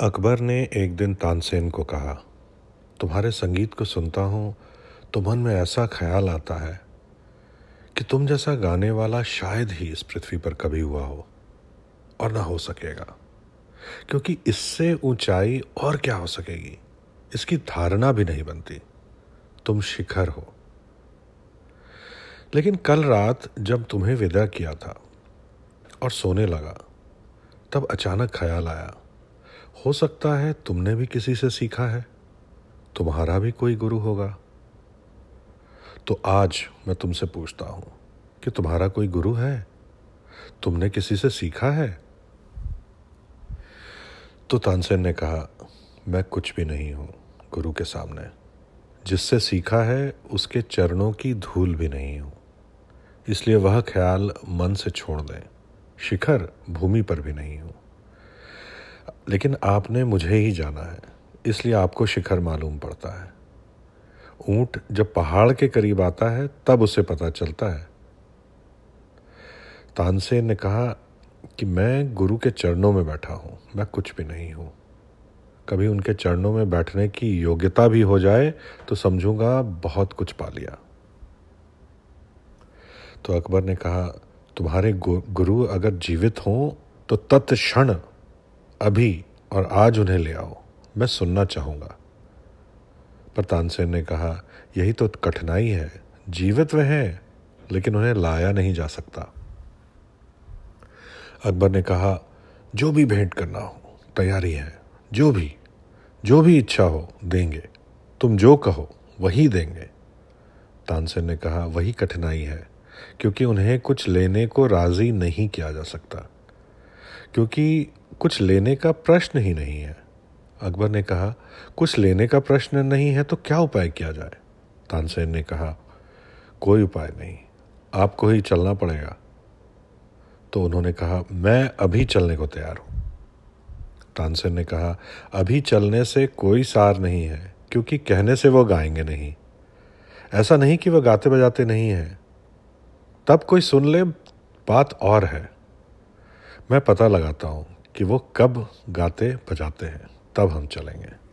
अकबर ने एक दिन तानसेन को कहा, तुम्हारे संगीत को सुनता हूँ तो मन में ऐसा ख्याल आता है कि तुम जैसा गाने वाला शायद ही इस पृथ्वी पर कभी हुआ हो, और ना हो सकेगा, क्योंकि इससे ऊंचाई और क्या हो सकेगी? इसकी धारणा भी नहीं बनती। तुम शिखर हो। लेकिन कल रात जब तुम्हें विदा किया था और सोने लगा, तब अचानक ख्याल आया। हो सकता है तुमने भी किसी से सीखा है। तुम्हारा भी कोई गुरु होगा। तो आज मैं तुमसे पूछता हूँ कि तुम्हारा कोई गुरु है? तुमने किसी से सीखा है? तो तानसेन ने कहा, मैं कुछ भी नहीं हूँ गुरु के सामने। जिससे सीखा है, उसके चरणों की धूल भी नहीं हूँ। इसलिए वह ख्याल मन से छोड़ दें। शिखर भूमि पर भी नहीं हूँ। लेकिन आपने मुझे ही जाना है, इसलिए आपको शिखर मालूम पड़ता है। ऊँट जब पहाड़ के करीब आता है, तब उसे पता चलता है। तानसेन ने कहा कि मैं गुरु के चरणों में बैठा हूँ, मैं कुछ भी नहीं हूँ। कभी उनके चरणों में बैठने की योग्यता भी हो जाए तो समझूँगा बहुत कुछ पा लिया। तो अकबर ने कहा, तुम्हारे गुरु अगर जीवित हों तो तत्क्षण अभी और आज उन्हें ले आओ। मैं सुनना चाहूँगा। पर तानसेन ने कहा, यही तो कठिनाई है। जीवित वह हैं लेकिन उन्हें लाया नहीं जा सकता। अकबर ने कहा, जो भी भेंट करना हो, तैयारी है। जो भी जो भी इच्छा हो, देंगे। तुम जो कहो, वही देंगे। तानसेन ने कहा, वही कठिनाई है, क्योंकि उन्हें कुछ लेने को राज़ी नहीं किया जा सकता। क्योंकि कुछ लेने का प्रश्न ही नहीं है। अकबर ने कहा, कुछ लेने का प्रश्न नहीं है तो क्या उपाय किया जाए? तानसेन ने कहा, कोई उपाय नहीं, आपको ही चलना पड़ेगा। तो उन्होंने कहा, मैं अभी चलने को तैयार हूँ। तानसेन ने कहा, अभी चलने से कोई सार नहीं है, क्योंकि कहने से वो गाएँगे नहीं। ऐसा नहीं कि वह गाते बजाते नहीं है। तब कोई सुन ले, बात और है। मैं पता लगाता हूँ कि वो कब गाते बजाते हैं। तब हम चलेंगे।